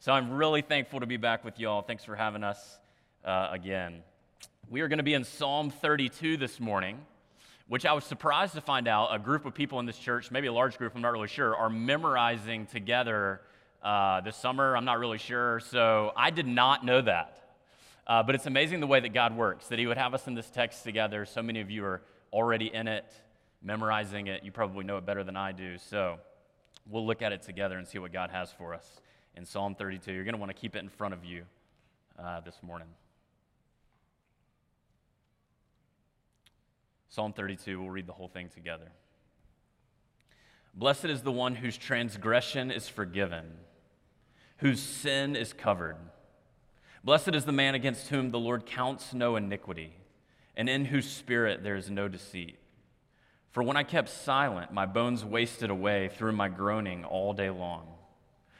So I'm really thankful to be back with y'all. Thanks for having us uh, again. We are going to be in Psalm 32 this morning, which I was surprised to find out a group of people in this church, maybe a large group, I'm not really sure, are memorizing together uh, this summer. I'm not really sure. So I did not know that. Uh, but it's amazing the way that God works, that He would have us in this text together. So many of you are already in it, memorizing it. You probably know it better than I do. So we'll look at it together and see what God has for us in Psalm 32. You're going to want to keep it in front of you uh, this morning. Psalm 32, we'll read the whole thing together. Blessed is the one whose transgression is forgiven, whose sin is covered. Blessed is the man against whom the Lord counts no iniquity, and in whose spirit there is no deceit. For when I kept silent, my bones wasted away through my groaning all day long.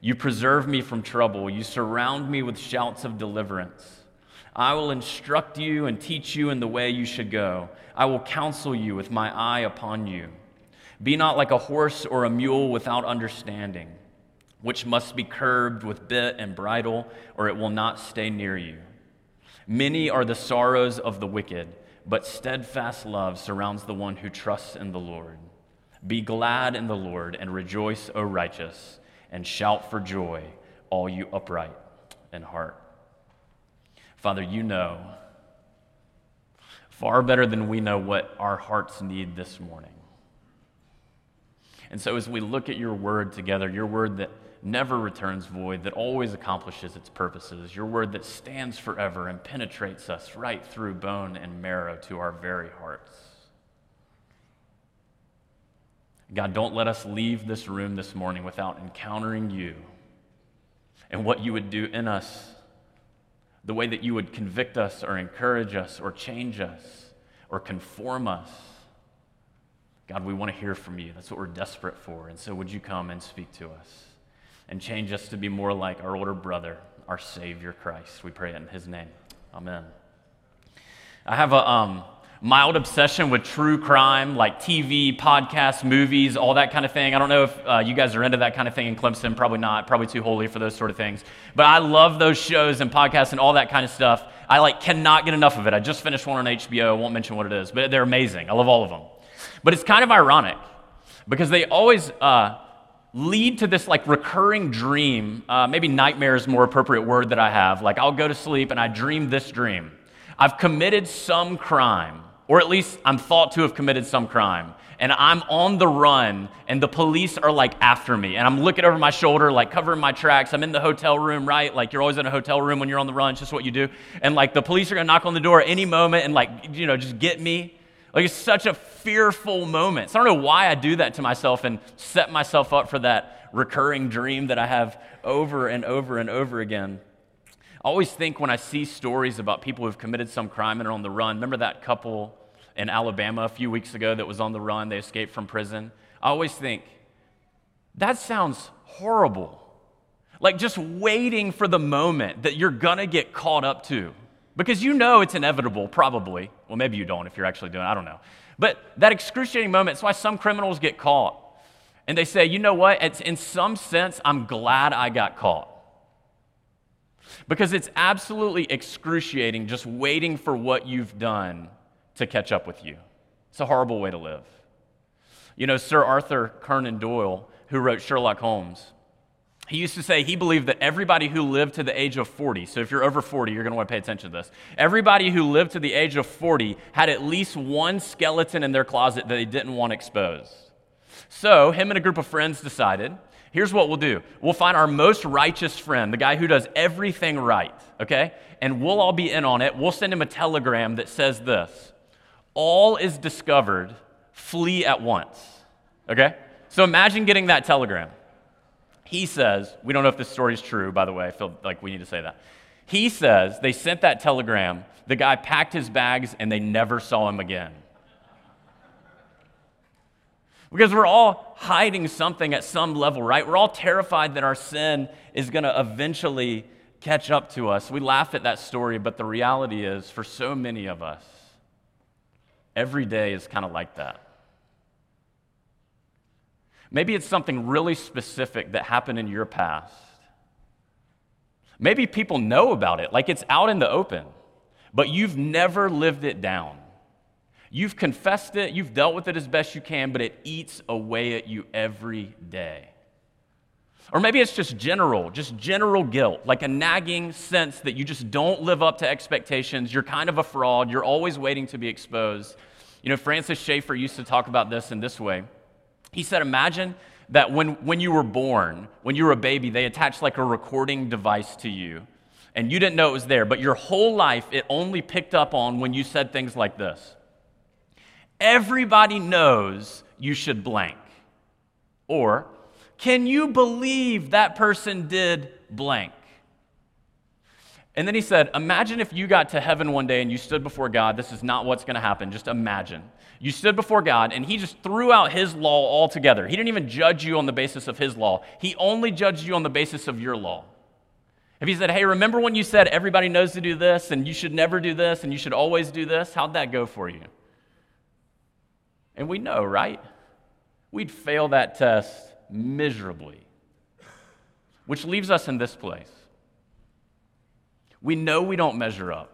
You preserve me from trouble. You surround me with shouts of deliverance. I will instruct you and teach you in the way you should go. I will counsel you with my eye upon you. Be not like a horse or a mule without understanding which must be curbed with bit and bridle, or it will not stay near you. Many are the sorrows of the wicked, but steadfast love surrounds the one who trusts in the Lord. Be glad in the Lord and rejoice, O righteous, and shout for joy, all you upright in heart. Father, you know far better than we know what our hearts need this morning. And so, as we look at your word together, your word that never returns void, that always accomplishes its purposes, your word that stands forever and penetrates us right through bone and marrow to our very hearts. God, don't let us leave this room this morning without encountering you and what you would do in us, the way that you would convict us or encourage us or change us or conform us. God, we want to hear from you. That's what we're desperate for. And so, would you come and speak to us? and change us to be more like our older brother, our Savior Christ. We pray in His name. Amen. I have a um, mild obsession with true crime, like TV, podcasts, movies, all that kind of thing. I don't know if uh, you guys are into that kind of thing in Clemson. Probably not. Probably too holy for those sort of things. But I love those shows and podcasts and all that kind of stuff. I like cannot get enough of it. I just finished one on HBO. I won't mention what it is, but they're amazing. I love all of them. But it's kind of ironic because they always. Uh, lead to this like recurring dream. Uh, maybe nightmare is more appropriate word that I have. Like I'll go to sleep and I dream this dream. I've committed some crime, or at least I'm thought to have committed some crime, and I'm on the run, and the police are like after me, and I'm looking over my shoulder, like covering my tracks. I'm in the hotel room, right? Like you're always in a hotel room when you're on the run, it's just what you do. And like the police are gonna knock on the door any moment and like, you know, just get me. Like it's such a fearful moment. So I don't know why I do that to myself and set myself up for that recurring dream that I have over and over and over again. I always think when I see stories about people who've committed some crime and are on the run. Remember that couple in Alabama a few weeks ago that was on the run? They escaped from prison. I always think, that sounds horrible. Like just waiting for the moment that you're gonna get caught up to. Because you know it's inevitable, probably. Well, maybe you don't if you're actually doing it, I don't know. But that excruciating moment, it's why some criminals get caught. And they say, you know what? It's, in some sense, I'm glad I got caught. Because it's absolutely excruciating just waiting for what you've done to catch up with you. It's a horrible way to live. You know, Sir Arthur Conan Doyle, who wrote Sherlock Holmes, he used to say he believed that everybody who lived to the age of 40, so if you're over 40, you're going to want to pay attention to this. Everybody who lived to the age of 40 had at least one skeleton in their closet that they didn't want exposed. So, him and a group of friends decided here's what we'll do we'll find our most righteous friend, the guy who does everything right, okay? And we'll all be in on it. We'll send him a telegram that says this All is discovered, flee at once, okay? So, imagine getting that telegram. He says, we don't know if this story is true, by the way. I feel like we need to say that. He says they sent that telegram. The guy packed his bags and they never saw him again. Because we're all hiding something at some level, right? We're all terrified that our sin is going to eventually catch up to us. We laugh at that story, but the reality is, for so many of us, every day is kind of like that. Maybe it's something really specific that happened in your past. Maybe people know about it, like it's out in the open, but you've never lived it down. You've confessed it, you've dealt with it as best you can, but it eats away at you every day. Or maybe it's just general, just general guilt, like a nagging sense that you just don't live up to expectations. You're kind of a fraud. You're always waiting to be exposed. You know, Francis Schaeffer used to talk about this in this way. He said, Imagine that when, when you were born, when you were a baby, they attached like a recording device to you, and you didn't know it was there, but your whole life it only picked up on when you said things like this Everybody knows you should blank. Or, can you believe that person did blank? And then he said, Imagine if you got to heaven one day and you stood before God. This is not what's going to happen. Just imagine. You stood before God and he just threw out his law altogether. He didn't even judge you on the basis of his law, he only judged you on the basis of your law. If he said, Hey, remember when you said everybody knows to do this and you should never do this and you should always do this? How'd that go for you? And we know, right? We'd fail that test miserably. Which leaves us in this place. We know we don't measure up.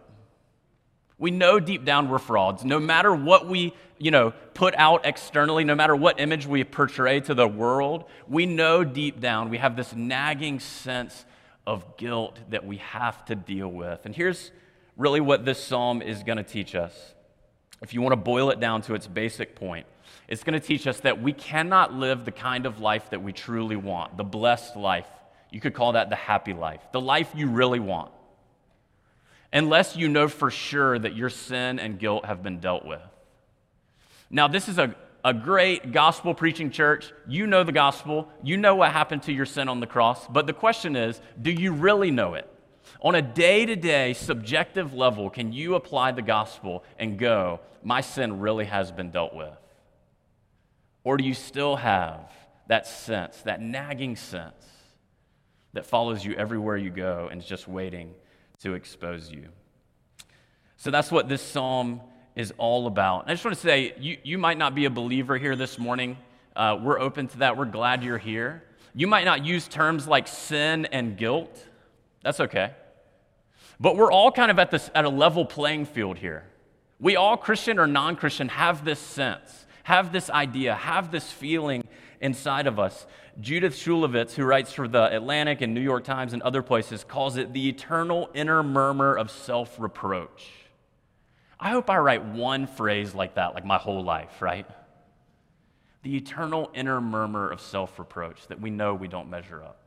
We know deep down we're frauds. No matter what we, you know, put out externally, no matter what image we portray to the world, we know deep down we have this nagging sense of guilt that we have to deal with. And here's really what this psalm is going to teach us. If you want to boil it down to its basic point, it's going to teach us that we cannot live the kind of life that we truly want, the blessed life. You could call that the happy life, the life you really want, unless you know for sure that your sin and guilt have been dealt with. Now, this is a, a great gospel preaching church. You know the gospel, you know what happened to your sin on the cross, but the question is do you really know it? On a day to day, subjective level, can you apply the gospel and go, my sin really has been dealt with? Or do you still have that sense, that nagging sense that follows you everywhere you go and is just waiting to expose you? So that's what this psalm is all about. I just want to say, you, you might not be a believer here this morning. Uh, we're open to that. We're glad you're here. You might not use terms like sin and guilt. That's okay. But we're all kind of at, this, at a level playing field here. We all, Christian or non Christian, have this sense have this idea, have this feeling inside of us. Judith Shulevitz, who writes for the Atlantic and New York Times and other places, calls it the eternal inner murmur of self reproach. I hope I write one phrase like that, like my whole life, right? The eternal inner murmur of self reproach that we know we don't measure up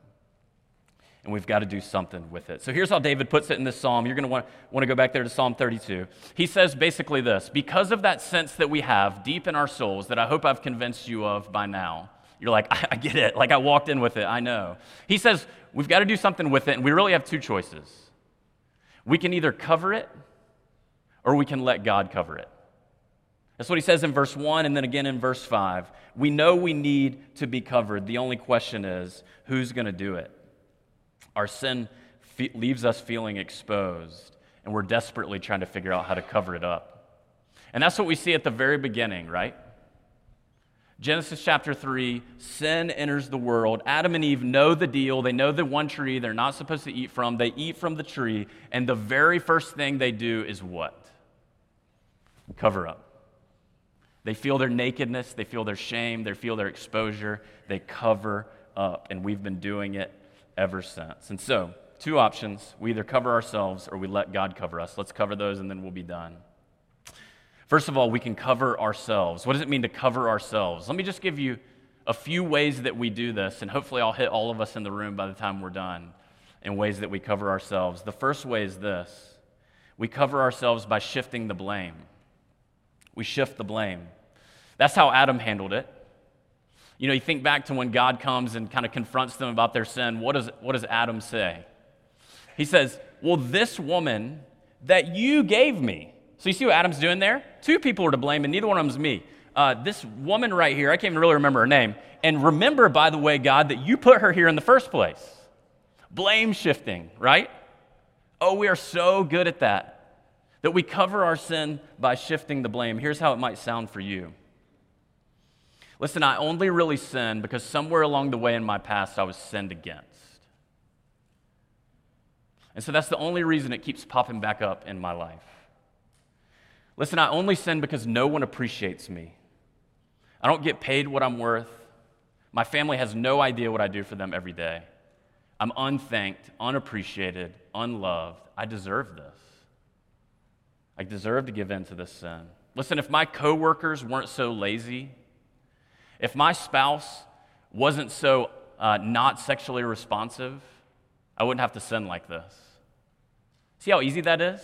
and we've got to do something with it. So here's how David puts it in this psalm. You're going to want, want to go back there to Psalm 32. He says basically this Because of that sense that we have deep in our souls, that I hope I've convinced you of by now, you're like, I, I get it. Like I walked in with it. I know. He says, We've got to do something with it, and we really have two choices. We can either cover it or we can let God cover it. That's what he says in verse 1 and then again in verse 5. We know we need to be covered. The only question is who's going to do it? Our sin fe- leaves us feeling exposed, and we're desperately trying to figure out how to cover it up. And that's what we see at the very beginning, right? Genesis chapter 3, sin enters the world. Adam and Eve know the deal. They know the one tree they're not supposed to eat from. They eat from the tree, and the very first thing they do is what? Cover up. They feel their nakedness, they feel their shame, they feel their exposure. They cover up, and we've been doing it ever since. And so, two options. We either cover ourselves or we let God cover us. Let's cover those and then we'll be done. First of all, we can cover ourselves. What does it mean to cover ourselves? Let me just give you a few ways that we do this, and hopefully, I'll hit all of us in the room by the time we're done in ways that we cover ourselves. The first way is this we cover ourselves by shifting the blame. We shift the blame. That's how Adam handled it. You know, you think back to when God comes and kind of confronts them about their sin. What does, what does Adam say? He says, Well, this woman that you gave me. So you see what Adam's doing there? Two people are to blame, and neither one of them is me. Uh, this woman right here, I can't even really remember her name. And remember, by the way, God, that you put her here in the first place. Blame shifting, right? Oh, we are so good at that that we cover our sin by shifting the blame. Here's how it might sound for you. Listen, I only really sin because somewhere along the way in my past I was sinned against. And so that's the only reason it keeps popping back up in my life. Listen, I only sin because no one appreciates me. I don't get paid what I'm worth. My family has no idea what I do for them every day. I'm unthanked, unappreciated, unloved. I deserve this. I deserve to give in to this sin. Listen, if my coworkers weren't so lazy, if my spouse wasn't so uh, not sexually responsive, I wouldn't have to sin like this. See how easy that is?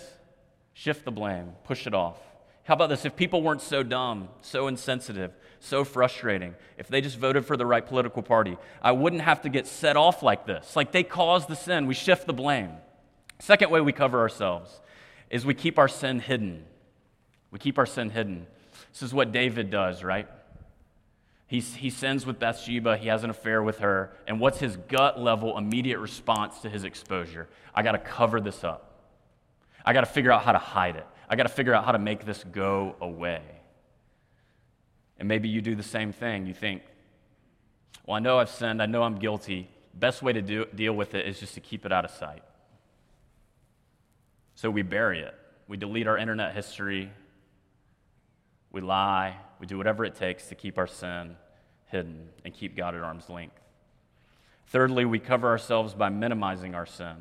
Shift the blame, push it off. How about this? If people weren't so dumb, so insensitive, so frustrating, if they just voted for the right political party, I wouldn't have to get set off like this. Like they caused the sin, we shift the blame. Second way we cover ourselves is we keep our sin hidden. We keep our sin hidden. This is what David does, right? He's, he sins with Bathsheba, he has an affair with her, and what's his gut level immediate response to his exposure? I got to cover this up. I got to figure out how to hide it. I got to figure out how to make this go away. And maybe you do the same thing. You think, well, I know I've sinned, I know I'm guilty. Best way to do, deal with it is just to keep it out of sight. So we bury it. We delete our internet history. We lie. We do whatever it takes to keep our sin hidden and keep God at arm's length. Thirdly, we cover ourselves by minimizing our sin.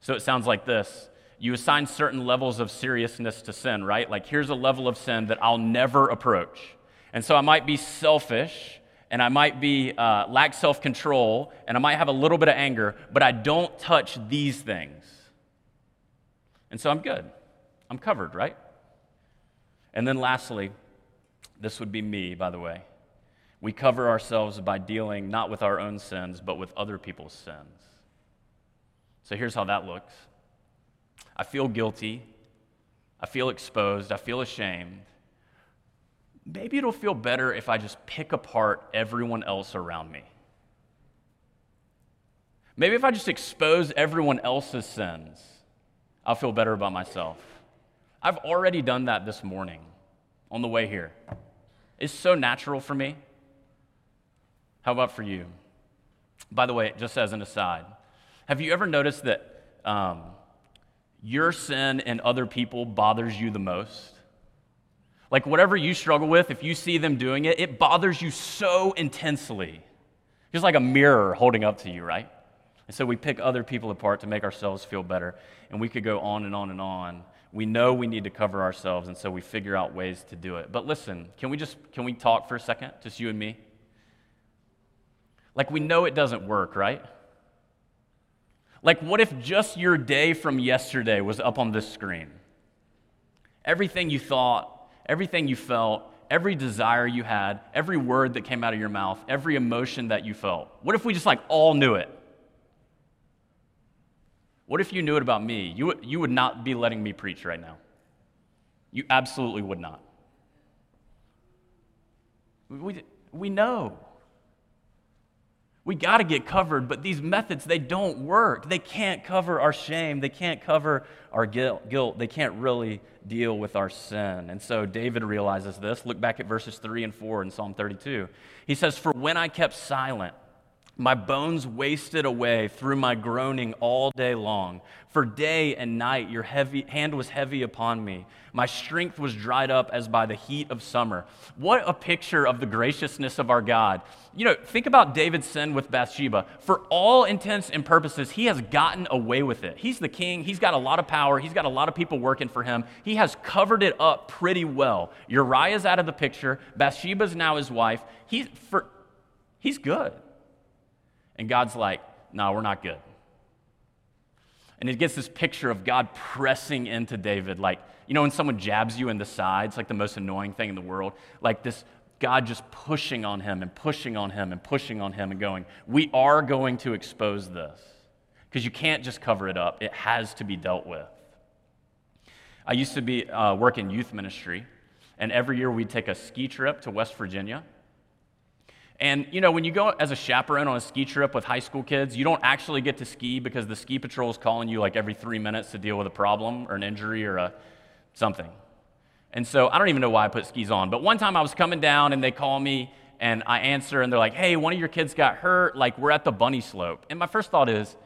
So it sounds like this you assign certain levels of seriousness to sin, right? Like, here's a level of sin that I'll never approach. And so I might be selfish and I might be uh, lack self control and I might have a little bit of anger, but I don't touch these things. And so I'm good. I'm covered, right? And then lastly, this would be me, by the way. We cover ourselves by dealing not with our own sins, but with other people's sins. So here's how that looks I feel guilty. I feel exposed. I feel ashamed. Maybe it'll feel better if I just pick apart everyone else around me. Maybe if I just expose everyone else's sins, I'll feel better about myself. I've already done that this morning on the way here. It's so natural for me. How about for you? By the way, just as an aside, have you ever noticed that um, your sin and other people bothers you the most? Like, whatever you struggle with, if you see them doing it, it bothers you so intensely. Just like a mirror holding up to you, right? And so we pick other people apart to make ourselves feel better. And we could go on and on and on. We know we need to cover ourselves, and so we figure out ways to do it. But listen, can we just can we talk for a second? Just you and me? Like we know it doesn't work, right? Like, what if just your day from yesterday was up on this screen? Everything you thought, everything you felt, every desire you had, every word that came out of your mouth, every emotion that you felt. What if we just like all knew it? What if you knew it about me? You you would not be letting me preach right now. You absolutely would not. We, we know. We got to get covered, but these methods, they don't work. They can't cover our shame. They can't cover our guilt. They can't really deal with our sin. And so David realizes this. Look back at verses 3 and 4 in Psalm 32. He says, For when I kept silent, my bones wasted away through my groaning all day long. For day and night your heavy, hand was heavy upon me. My strength was dried up as by the heat of summer. What a picture of the graciousness of our God. You know, think about David's sin with Bathsheba. For all intents and purposes, he has gotten away with it. He's the king, he's got a lot of power, he's got a lot of people working for him. He has covered it up pretty well. Uriah's out of the picture, Bathsheba's now his wife. He's, for, he's good. And God's like, no, we're not good. And it gets this picture of God pressing into David, like, you know, when someone jabs you in the side, it's like the most annoying thing in the world. Like this God just pushing on him and pushing on him and pushing on him and going, We are going to expose this. Because you can't just cover it up, it has to be dealt with. I used to be uh, work in youth ministry, and every year we'd take a ski trip to West Virginia. And you know, when you go as a chaperone on a ski trip with high school kids, you don't actually get to ski because the ski patrol is calling you like every three minutes to deal with a problem or an injury or a something. And so I don't even know why I put skis on. But one time I was coming down and they call me and I answer and they're like, hey, one of your kids got hurt. Like, we're at the bunny slope. And my first thought is,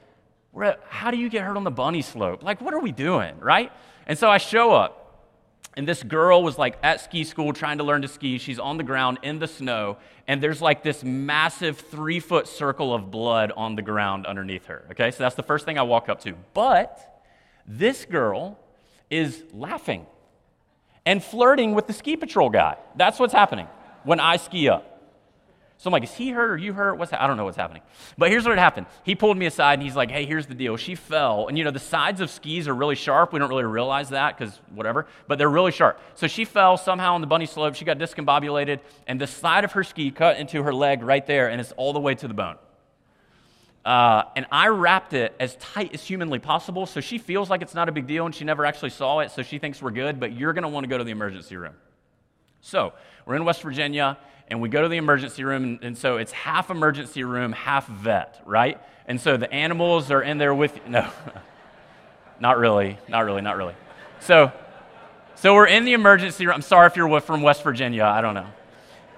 at, how do you get hurt on the bunny slope? Like, what are we doing, right? And so I show up. And this girl was like at ski school trying to learn to ski. She's on the ground in the snow, and there's like this massive three foot circle of blood on the ground underneath her. Okay, so that's the first thing I walk up to. But this girl is laughing and flirting with the ski patrol guy. That's what's happening when I ski up. So I'm like, is he hurt or you hurt? What's I don't know what's happening. But here's what happened. He pulled me aside and he's like, hey, here's the deal. She fell. And you know, the sides of skis are really sharp. We don't really realize that because whatever, but they're really sharp. So she fell somehow on the bunny slope. She got discombobulated and the side of her ski cut into her leg right there and it's all the way to the bone. Uh, and I wrapped it as tight as humanly possible so she feels like it's not a big deal and she never actually saw it, so she thinks we're good, but you're going to want to go to the emergency room. So we're in West Virginia and we go to the emergency room, and, and, so it's half emergency room, half vet, right? And so the animals are in there with no, not really, not really, not really. So, so we're in the emergency room. I'm sorry if you're from West Virginia. I don't know.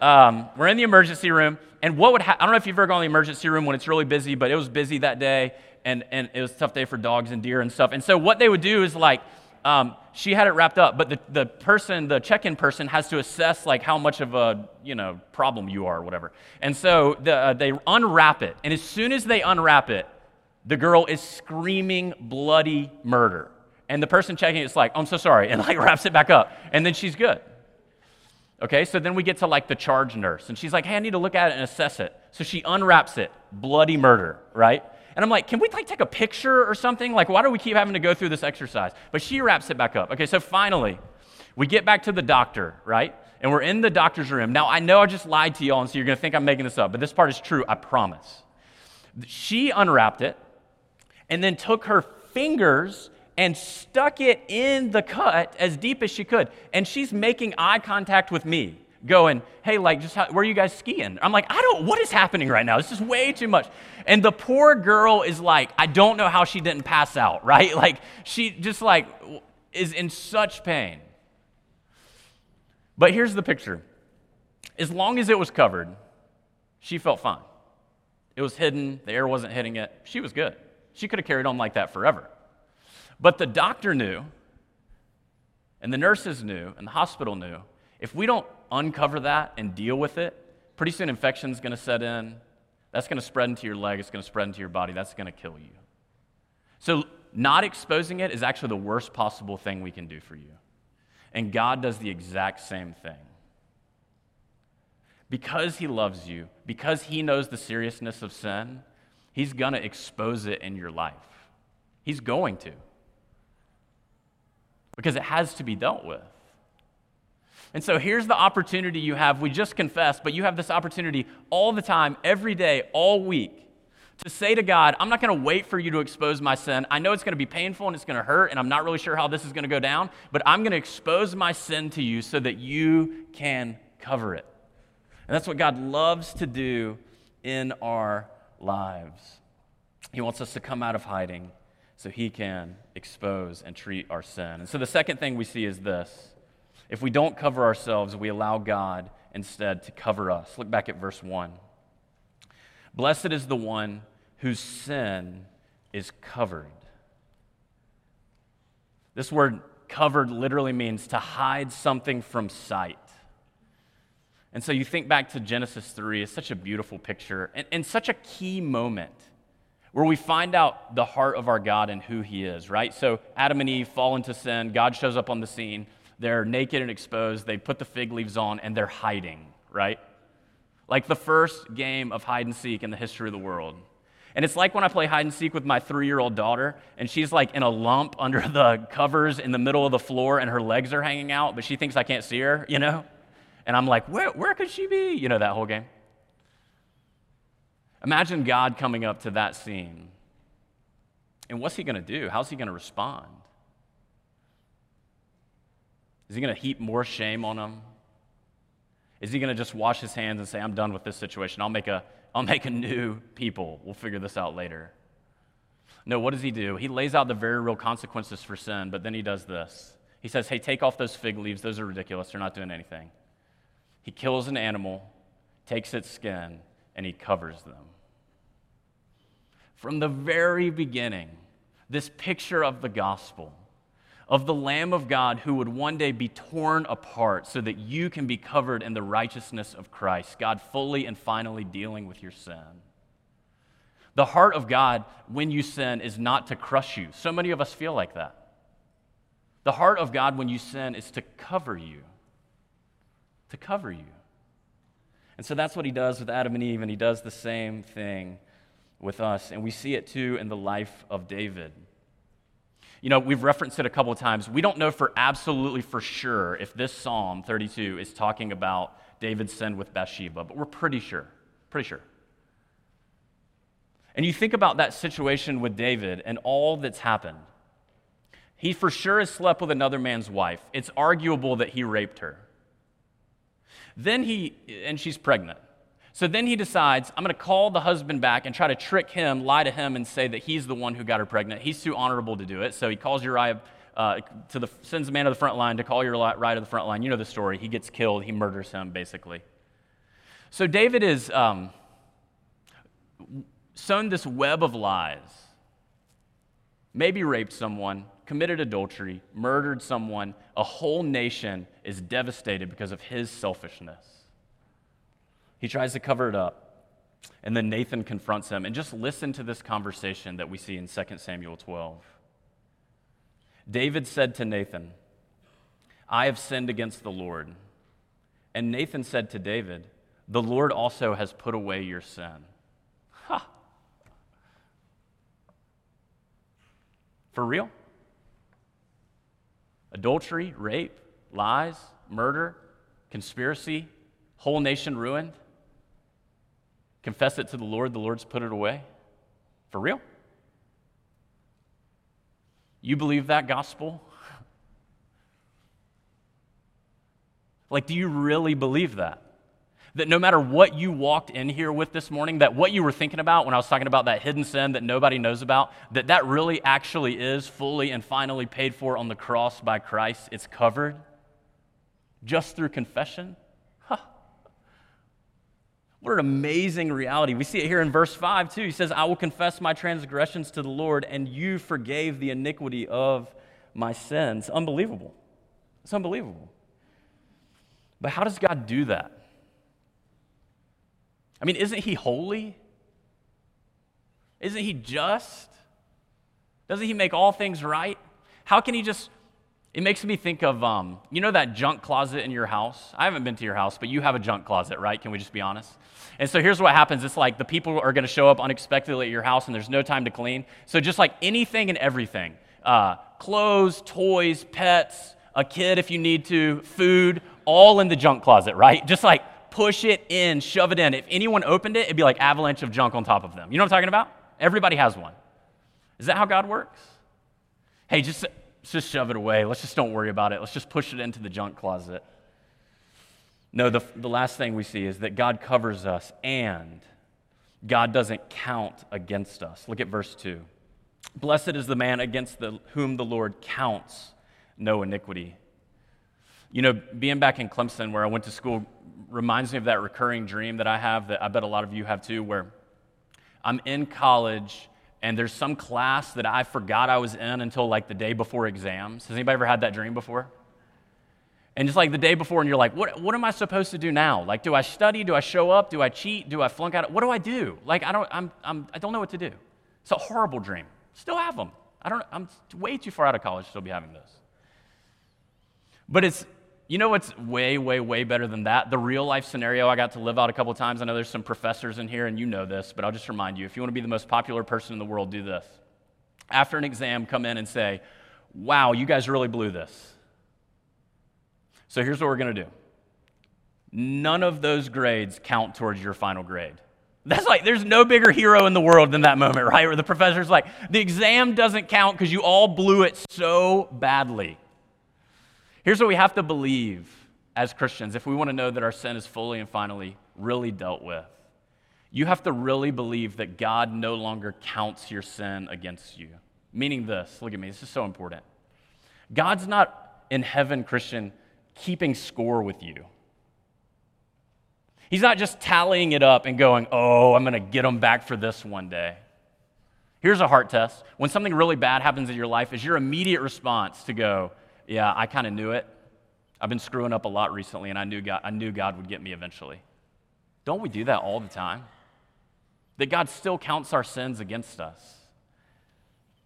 Um, we're in the emergency room, and what would ha- I don't know if you've ever gone to the emergency room when it's really busy, but it was busy that day, and, and it was a tough day for dogs and deer and stuff. And so what they would do is like um, she had it wrapped up, but the, the person, the check-in person, has to assess like how much of a you know problem you are or whatever. And so the, uh, they unwrap it, and as soon as they unwrap it, the girl is screaming bloody murder. And the person checking it's like, I'm so sorry, and like wraps it back up, and then she's good. Okay, so then we get to like the charge nurse, and she's like, hey, I need to look at it and assess it. So she unwraps it, bloody murder, right? And I'm like, can we like take a picture or something? Like, why do we keep having to go through this exercise? But she wraps it back up. Okay, so finally, we get back to the doctor, right? And we're in the doctor's room. Now, I know I just lied to y'all, and so you're going to think I'm making this up, but this part is true, I promise. She unwrapped it and then took her fingers and stuck it in the cut as deep as she could. And she's making eye contact with me going, hey, like, just how, where are you guys skiing? I'm like, I don't, what is happening right now? This is way too much. And the poor girl is like, I don't know how she didn't pass out, right? Like, she just like is in such pain. But here's the picture as long as it was covered, she felt fine. It was hidden, the air wasn't hitting it. She was good. She could have carried on like that forever. But the doctor knew, and the nurses knew, and the hospital knew if we don't uncover that and deal with it, pretty soon infection's going to set in. That's going to spread into your leg, it's going to spread into your body, that's going to kill you. So, not exposing it is actually the worst possible thing we can do for you. And God does the exact same thing. Because He loves you, because He knows the seriousness of sin, He's going to expose it in your life. He's going to. Because it has to be dealt with. And so here's the opportunity you have. We just confessed, but you have this opportunity all the time, every day, all week, to say to God, I'm not going to wait for you to expose my sin. I know it's going to be painful and it's going to hurt, and I'm not really sure how this is going to go down, but I'm going to expose my sin to you so that you can cover it. And that's what God loves to do in our lives. He wants us to come out of hiding so he can expose and treat our sin. And so the second thing we see is this if we don't cover ourselves, we allow God instead to cover us. Look back at verse 1. Blessed is the one whose sin is covered. This word covered literally means to hide something from sight. And so you think back to Genesis 3, it's such a beautiful picture and, and such a key moment where we find out the heart of our God and who He is, right? So Adam and Eve fall into sin, God shows up on the scene. They're naked and exposed. They put the fig leaves on and they're hiding, right? Like the first game of hide and seek in the history of the world. And it's like when I play hide and seek with my three year old daughter, and she's like in a lump under the covers in the middle of the floor, and her legs are hanging out, but she thinks I can't see her, you know? And I'm like, where, where could she be? You know, that whole game. Imagine God coming up to that scene. And what's he going to do? How's he going to respond? Is he going to heap more shame on them? Is he going to just wash his hands and say, I'm done with this situation? I'll make, a, I'll make a new people. We'll figure this out later. No, what does he do? He lays out the very real consequences for sin, but then he does this. He says, Hey, take off those fig leaves. Those are ridiculous. They're not doing anything. He kills an animal, takes its skin, and he covers them. From the very beginning, this picture of the gospel of the Lamb of God who would one day be torn apart so that you can be covered in the righteousness of Christ, God fully and finally dealing with your sin. The heart of God when you sin is not to crush you. So many of us feel like that. The heart of God when you sin is to cover you, to cover you. And so that's what he does with Adam and Eve, and he does the same thing with us. And we see it too in the life of David. You know, we've referenced it a couple of times. We don't know for absolutely for sure if this Psalm 32 is talking about David's sin with Bathsheba, but we're pretty sure. Pretty sure. And you think about that situation with David and all that's happened. He for sure has slept with another man's wife. It's arguable that he raped her. Then he, and she's pregnant. So then he decides, I'm going to call the husband back and try to trick him, lie to him, and say that he's the one who got her pregnant. He's too honorable to do it. So he calls Uriah uh, to the, sends a man to the front line to call Uriah right to the front line. You know the story. He gets killed, he murders him, basically. So David is um, sown this web of lies, maybe raped someone, committed adultery, murdered someone. A whole nation is devastated because of his selfishness. He tries to cover it up. And then Nathan confronts him. And just listen to this conversation that we see in 2 Samuel 12. David said to Nathan, I have sinned against the Lord. And Nathan said to David, The Lord also has put away your sin. Ha! For real? Adultery, rape, lies, murder, conspiracy, whole nation ruined? Confess it to the Lord, the Lord's put it away? For real? You believe that gospel? Like, do you really believe that? That no matter what you walked in here with this morning, that what you were thinking about when I was talking about that hidden sin that nobody knows about, that that really actually is fully and finally paid for on the cross by Christ? It's covered just through confession? What an amazing reality. We see it here in verse 5 too. He says, I will confess my transgressions to the Lord, and you forgave the iniquity of my sins. Unbelievable. It's unbelievable. But how does God do that? I mean, isn't He holy? Isn't He just? Doesn't He make all things right? How can He just it makes me think of, um, you know, that junk closet in your house? I haven't been to your house, but you have a junk closet, right? Can we just be honest? And so here's what happens it's like the people are going to show up unexpectedly at your house and there's no time to clean. So just like anything and everything uh, clothes, toys, pets, a kid if you need to, food, all in the junk closet, right? Just like push it in, shove it in. If anyone opened it, it'd be like avalanche of junk on top of them. You know what I'm talking about? Everybody has one. Is that how God works? Hey, just Let's just shove it away. Let's just don't worry about it. Let's just push it into the junk closet. No, the, the last thing we see is that God covers us and God doesn't count against us. Look at verse 2. Blessed is the man against the, whom the Lord counts no iniquity. You know, being back in Clemson where I went to school reminds me of that recurring dream that I have that I bet a lot of you have too, where I'm in college and there's some class that I forgot I was in until like the day before exams. Has anybody ever had that dream before? And just like the day before, and you're like, what, what am I supposed to do now? Like, do I study? Do I show up? Do I cheat? Do I flunk out? What do I do? Like, I don't, I'm, I'm, I don't know what to do. It's a horrible dream. Still have them. I don't, I'm way too far out of college to still be having this. But it's, you know what's way, way, way better than that? The real life scenario I got to live out a couple times. I know there's some professors in here and you know this, but I'll just remind you if you want to be the most popular person in the world, do this. After an exam, come in and say, Wow, you guys really blew this. So here's what we're going to do none of those grades count towards your final grade. That's like, there's no bigger hero in the world than that moment, right? Where the professor's like, the exam doesn't count because you all blew it so badly. Here's what we have to believe as Christians if we want to know that our sin is fully and finally really dealt with. You have to really believe that God no longer counts your sin against you. Meaning this, look at me, this is so important. God's not in heaven, Christian, keeping score with you. He's not just tallying it up and going, oh, I'm going to get them back for this one day. Here's a heart test. When something really bad happens in your life, is your immediate response to go, yeah, I kind of knew it. I've been screwing up a lot recently, and I knew, God, I knew God would get me eventually. Don't we do that all the time? That God still counts our sins against us.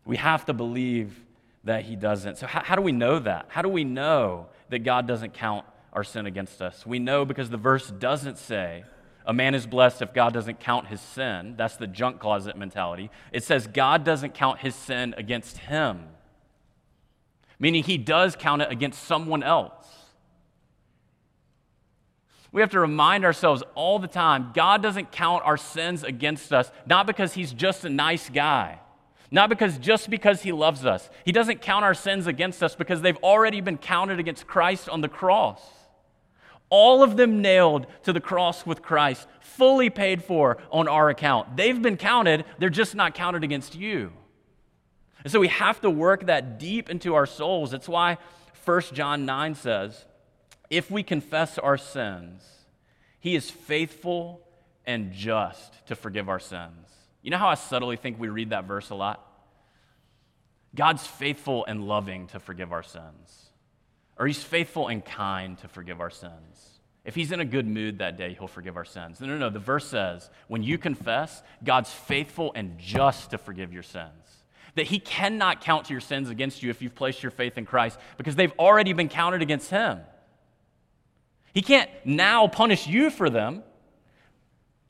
We have to believe that He doesn't. So, how, how do we know that? How do we know that God doesn't count our sin against us. We know because the verse doesn't say a man is blessed if God doesn't count his sin. That's the junk closet mentality. It says God doesn't count his sin against him, meaning he does count it against someone else. We have to remind ourselves all the time God doesn't count our sins against us, not because he's just a nice guy. Not because just because he loves us. He doesn't count our sins against us because they've already been counted against Christ on the cross all of them nailed to the cross with Christ, fully paid for on our account. They've been counted, they're just not counted against you. And so we have to work that deep into our souls. That's why 1 John 9 says, if we confess our sins, he is faithful and just to forgive our sins. You know how I subtly think we read that verse a lot? God's faithful and loving to forgive our sins or he's faithful and kind to forgive our sins. If he's in a good mood that day, he'll forgive our sins. No, no, no. The verse says, when you confess, God's faithful and just to forgive your sins. That he cannot count your sins against you if you've placed your faith in Christ because they've already been counted against him. He can't now punish you for them.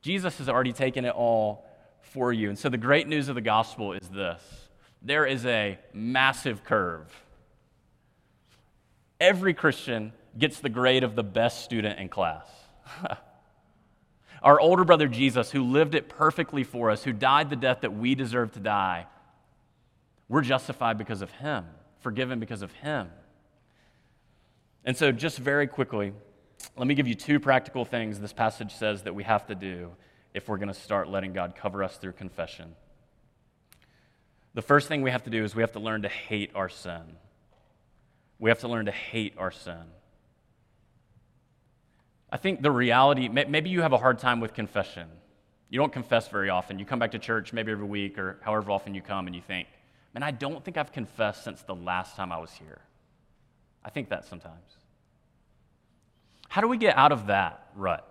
Jesus has already taken it all for you. And so the great news of the gospel is this there is a massive curve every Christian gets the grade of the best student in class. Our older brother Jesus, who lived it perfectly for us, who died the death that we deserve to die, we're justified because of him, forgiven because of him. And so, just very quickly, let me give you two practical things this passage says that we have to do if we're going to start letting God cover us through confession. The first thing we have to do is we have to learn to hate our sin. We have to learn to hate our sin. I think the reality, maybe you have a hard time with confession. You don't confess very often. You come back to church maybe every week or however often you come and you think, man, I don't think I've confessed since the last time I was here. I think that sometimes. How do we get out of that rut?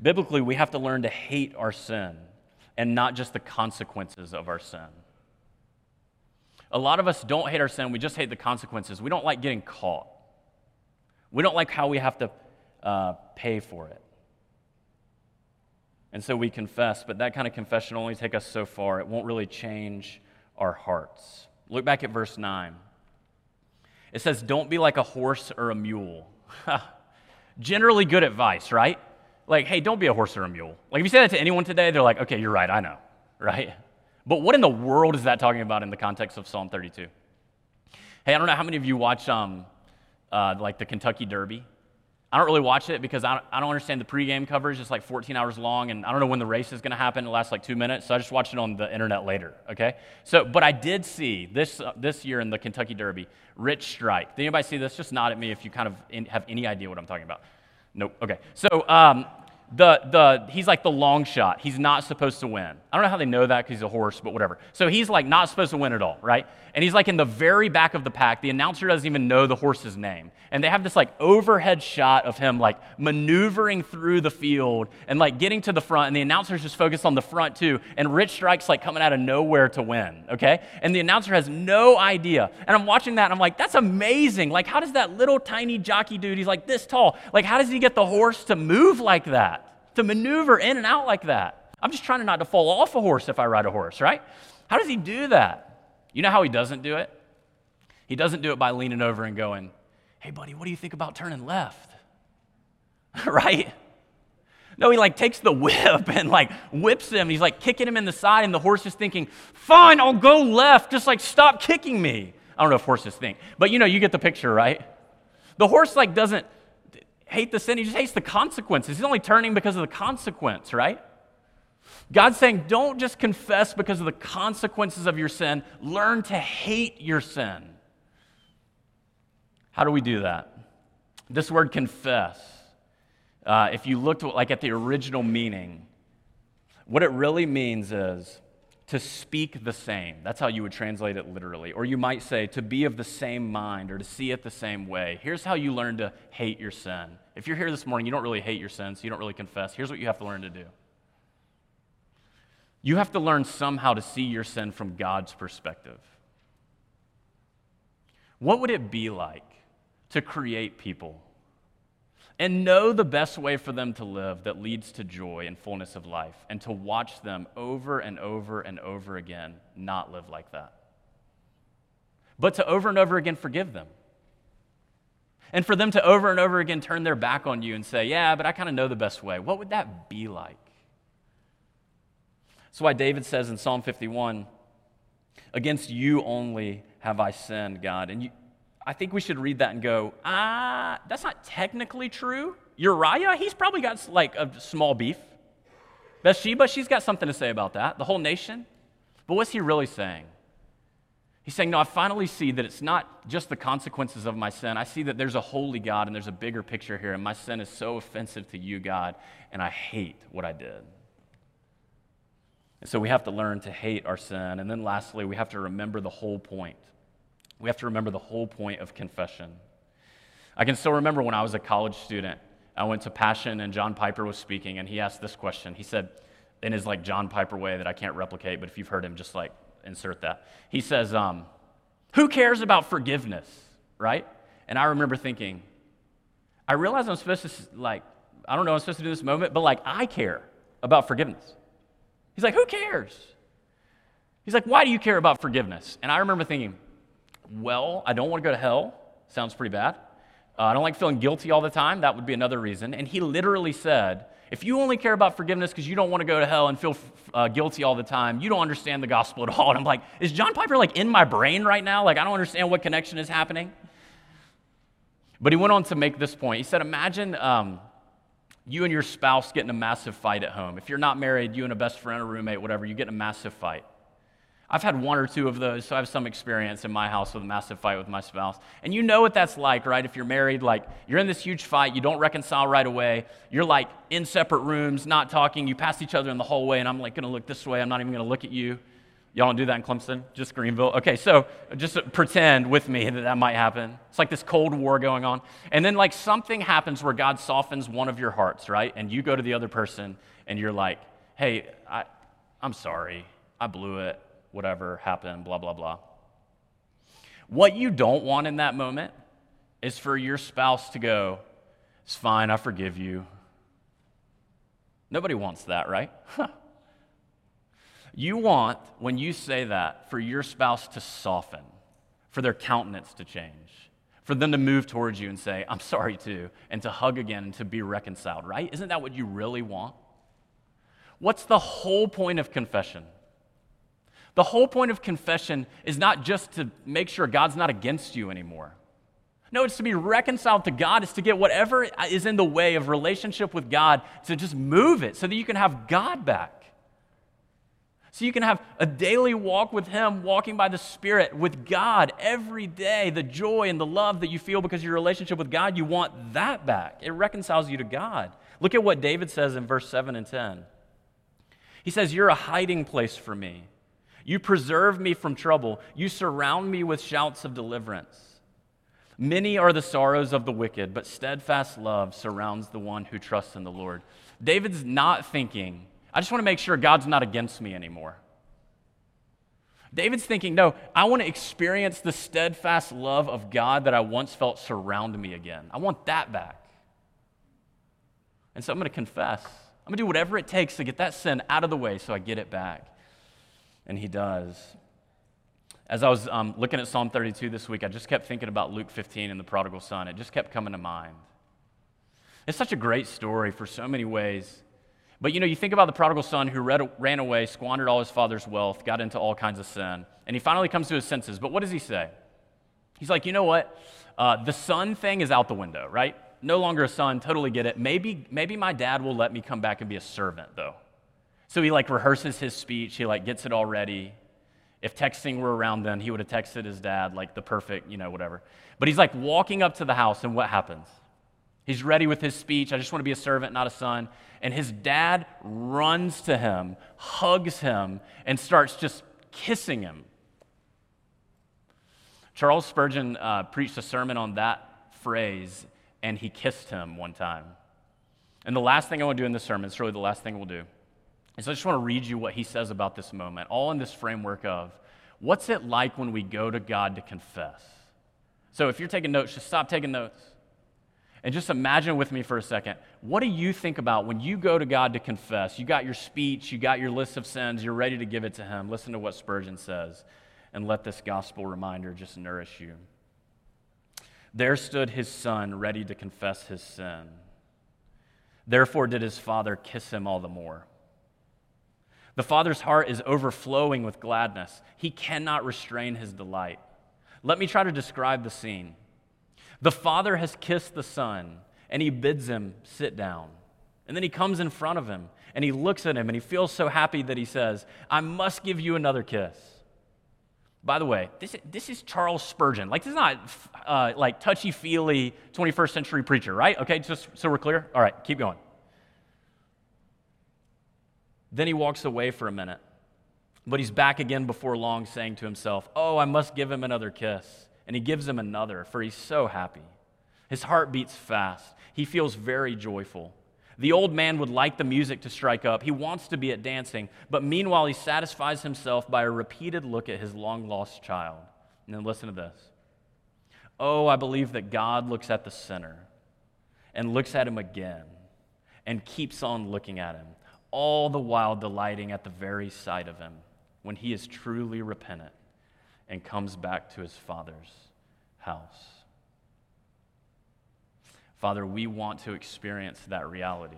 Biblically, we have to learn to hate our sin and not just the consequences of our sin. A lot of us don't hate our sin, we just hate the consequences. We don't like getting caught. We don't like how we have to uh, pay for it. And so we confess, but that kind of confession only takes us so far. It won't really change our hearts. Look back at verse 9. It says, Don't be like a horse or a mule. Generally good advice, right? Like, hey, don't be a horse or a mule. Like, if you say that to anyone today, they're like, okay, you're right, I know, right? But what in the world is that talking about in the context of Psalm 32? Hey, I don't know how many of you watch um, uh, like the Kentucky Derby. I don't really watch it because I don't, I don't understand the pregame coverage. It's like 14 hours long, and I don't know when the race is going to happen. It lasts like two minutes, so I just watch it on the internet later. Okay, so but I did see this uh, this year in the Kentucky Derby, Rich Strike. Did anybody see this? Just nod at me if you kind of in, have any idea what I'm talking about. Nope. Okay, so um, the, the, he's like the long shot. He's not supposed to win. I don't know how they know that because he's a horse, but whatever. So he's like not supposed to win at all, right? And he's like in the very back of the pack. The announcer doesn't even know the horse's name. And they have this like overhead shot of him like maneuvering through the field and like getting to the front. And the announcer's just focused on the front too. And Rich Strike's like coming out of nowhere to win, okay? And the announcer has no idea. And I'm watching that and I'm like, that's amazing. Like, how does that little tiny jockey dude, he's like this tall, like, how does he get the horse to move like that? to maneuver in and out like that. I'm just trying not to fall off a horse if I ride a horse, right? How does he do that? You know how he doesn't do it? He doesn't do it by leaning over and going, Hey, buddy, what do you think about turning left? right? No, he like takes the whip and like whips him. He's like kicking him in the side, and the horse is thinking, Fine, I'll go left. Just like stop kicking me. I don't know if horses think, but you know, you get the picture, right? The horse like doesn't hate the sin, he just hates the consequences. He's only turning because of the consequence, right? God's saying, don't just confess because of the consequences of your sin, learn to hate your sin. How do we do that? This word confess, uh, if you looked like at the original meaning, what it really means is to speak the same. That's how you would translate it literally. Or you might say to be of the same mind or to see it the same way. Here's how you learn to hate your sin. If you're here this morning, you don't really hate your sin, so you don't really confess. Here's what you have to learn to do you have to learn somehow to see your sin from God's perspective. What would it be like to create people and know the best way for them to live that leads to joy and fullness of life, and to watch them over and over and over again not live like that? But to over and over again forgive them. And for them to over and over again turn their back on you and say, Yeah, but I kind of know the best way. What would that be like? That's why David says in Psalm 51 Against you only have I sinned, God. And you, I think we should read that and go, Ah, that's not technically true. Uriah, he's probably got like a small beef. Bathsheba, she's got something to say about that. The whole nation. But what's he really saying? He's saying, No, I finally see that it's not just the consequences of my sin. I see that there's a holy God and there's a bigger picture here, and my sin is so offensive to you, God, and I hate what I did. And so we have to learn to hate our sin. And then lastly, we have to remember the whole point. We have to remember the whole point of confession. I can still remember when I was a college student, I went to Passion and John Piper was speaking, and he asked this question. He said, in his like John Piper way that I can't replicate, but if you've heard him, just like insert that. He says, um, Who cares about forgiveness, right? And I remember thinking, I realize I'm supposed to, like, I don't know, I'm supposed to do this moment, but like, I care about forgiveness. He's like, Who cares? He's like, Why do you care about forgiveness? And I remember thinking, Well, I don't want to go to hell. Sounds pretty bad. Uh, I don't like feeling guilty all the time. That would be another reason. And he literally said, if you only care about forgiveness because you don't want to go to hell and feel uh, guilty all the time, you don't understand the gospel at all. And I'm like, is John Piper like in my brain right now? Like, I don't understand what connection is happening. But he went on to make this point. He said, imagine um, you and your spouse get in a massive fight at home. If you're not married, you and a best friend or roommate, whatever, you get in a massive fight. I've had one or two of those, so I have some experience in my house with a massive fight with my spouse. And you know what that's like, right? If you're married, like you're in this huge fight, you don't reconcile right away. You're like in separate rooms, not talking. You pass each other in the hallway, and I'm like gonna look this way. I'm not even gonna look at you. Y'all don't do that in Clemson, just Greenville. Okay, so just pretend with me that that might happen. It's like this Cold War going on. And then, like, something happens where God softens one of your hearts, right? And you go to the other person and you're like, hey, I, I'm sorry. I blew it. Whatever happened, blah, blah, blah. What you don't want in that moment is for your spouse to go, it's fine, I forgive you. Nobody wants that, right? You want, when you say that, for your spouse to soften, for their countenance to change, for them to move towards you and say, I'm sorry too, and to hug again and to be reconciled, right? Isn't that what you really want? What's the whole point of confession? The whole point of confession is not just to make sure God's not against you anymore. No, it's to be reconciled to God. It's to get whatever is in the way of relationship with God to just move it so that you can have God back. So you can have a daily walk with Him, walking by the Spirit with God every day. The joy and the love that you feel because of your relationship with God, you want that back. It reconciles you to God. Look at what David says in verse 7 and 10. He says, You're a hiding place for me. You preserve me from trouble. You surround me with shouts of deliverance. Many are the sorrows of the wicked, but steadfast love surrounds the one who trusts in the Lord. David's not thinking, I just want to make sure God's not against me anymore. David's thinking, no, I want to experience the steadfast love of God that I once felt surround me again. I want that back. And so I'm going to confess. I'm going to do whatever it takes to get that sin out of the way so I get it back. And he does. As I was um, looking at Psalm 32 this week, I just kept thinking about Luke 15 and the prodigal son. It just kept coming to mind. It's such a great story for so many ways. But you know, you think about the prodigal son who read, ran away, squandered all his father's wealth, got into all kinds of sin, and he finally comes to his senses. But what does he say? He's like, you know what? Uh, the son thing is out the window, right? No longer a son, totally get it. Maybe, maybe my dad will let me come back and be a servant, though. So he like rehearses his speech, he like gets it all ready. If texting were around then, he would have texted his dad, like the perfect, you know, whatever. But he's like walking up to the house, and what happens? He's ready with his speech. I just want to be a servant, not a son. And his dad runs to him, hugs him, and starts just kissing him. Charles Spurgeon uh, preached a sermon on that phrase, and he kissed him one time. And the last thing I want to do in this sermon, it's really the last thing we'll do, is I just want to read you what he says about this moment, all in this framework of what's it like when we go to God to confess? So if you're taking notes, just stop taking notes. And just imagine with me for a second. What do you think about when you go to God to confess? You got your speech, you got your list of sins, you're ready to give it to Him. Listen to what Spurgeon says, and let this gospel reminder just nourish you. There stood his son, ready to confess his sin. Therefore, did his father kiss him all the more. The father's heart is overflowing with gladness. He cannot restrain his delight. Let me try to describe the scene. The father has kissed the son, and he bids him sit down. And then he comes in front of him, and he looks at him, and he feels so happy that he says, I must give you another kiss. By the way, this, this is Charles Spurgeon. Like, this is not uh, like touchy feely 21st century preacher, right? Okay, just so we're clear? All right, keep going. Then he walks away for a minute. But he's back again before long, saying to himself, Oh, I must give him another kiss. And he gives him another, for he's so happy. His heart beats fast. He feels very joyful. The old man would like the music to strike up. He wants to be at dancing, but meanwhile, he satisfies himself by a repeated look at his long lost child. And then listen to this Oh, I believe that God looks at the sinner and looks at him again and keeps on looking at him, all the while delighting at the very sight of him when he is truly repentant and comes back to his father's house. Father, we want to experience that reality.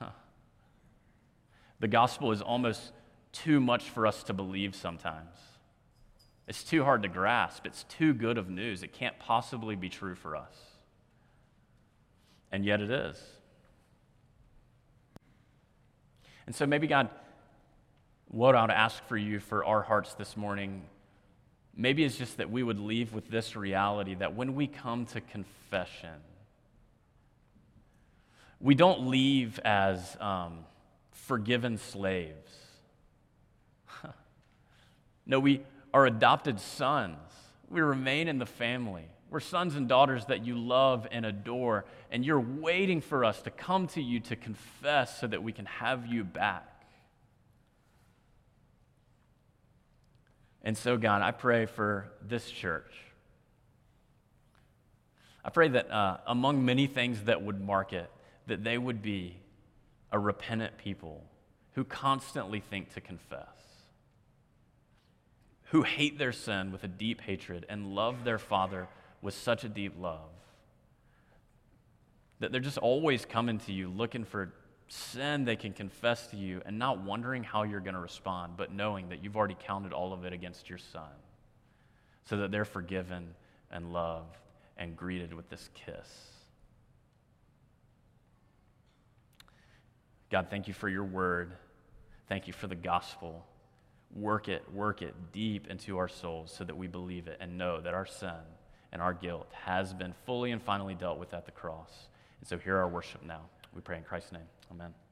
the gospel is almost too much for us to believe sometimes. It's too hard to grasp. It's too good of news. It can't possibly be true for us. And yet it is. And so maybe God what I would ask for you for our hearts this morning, maybe it's just that we would leave with this reality that when we come to confession, we don't leave as um, forgiven slaves. no, we are adopted sons. We remain in the family. We're sons and daughters that you love and adore, and you're waiting for us to come to you to confess so that we can have you back. And so, God, I pray for this church. I pray that uh, among many things that would mark it, that they would be a repentant people who constantly think to confess, who hate their sin with a deep hatred and love their Father with such a deep love, that they're just always coming to you looking for sin they can confess to you and not wondering how you're going to respond, but knowing that you've already counted all of it against your son so that they're forgiven and loved and greeted with this kiss. God, thank you for your word. Thank you for the gospel. Work it, work it deep into our souls so that we believe it and know that our sin and our guilt has been fully and finally dealt with at the cross. And so hear our worship now. We pray in Christ's name. Amen.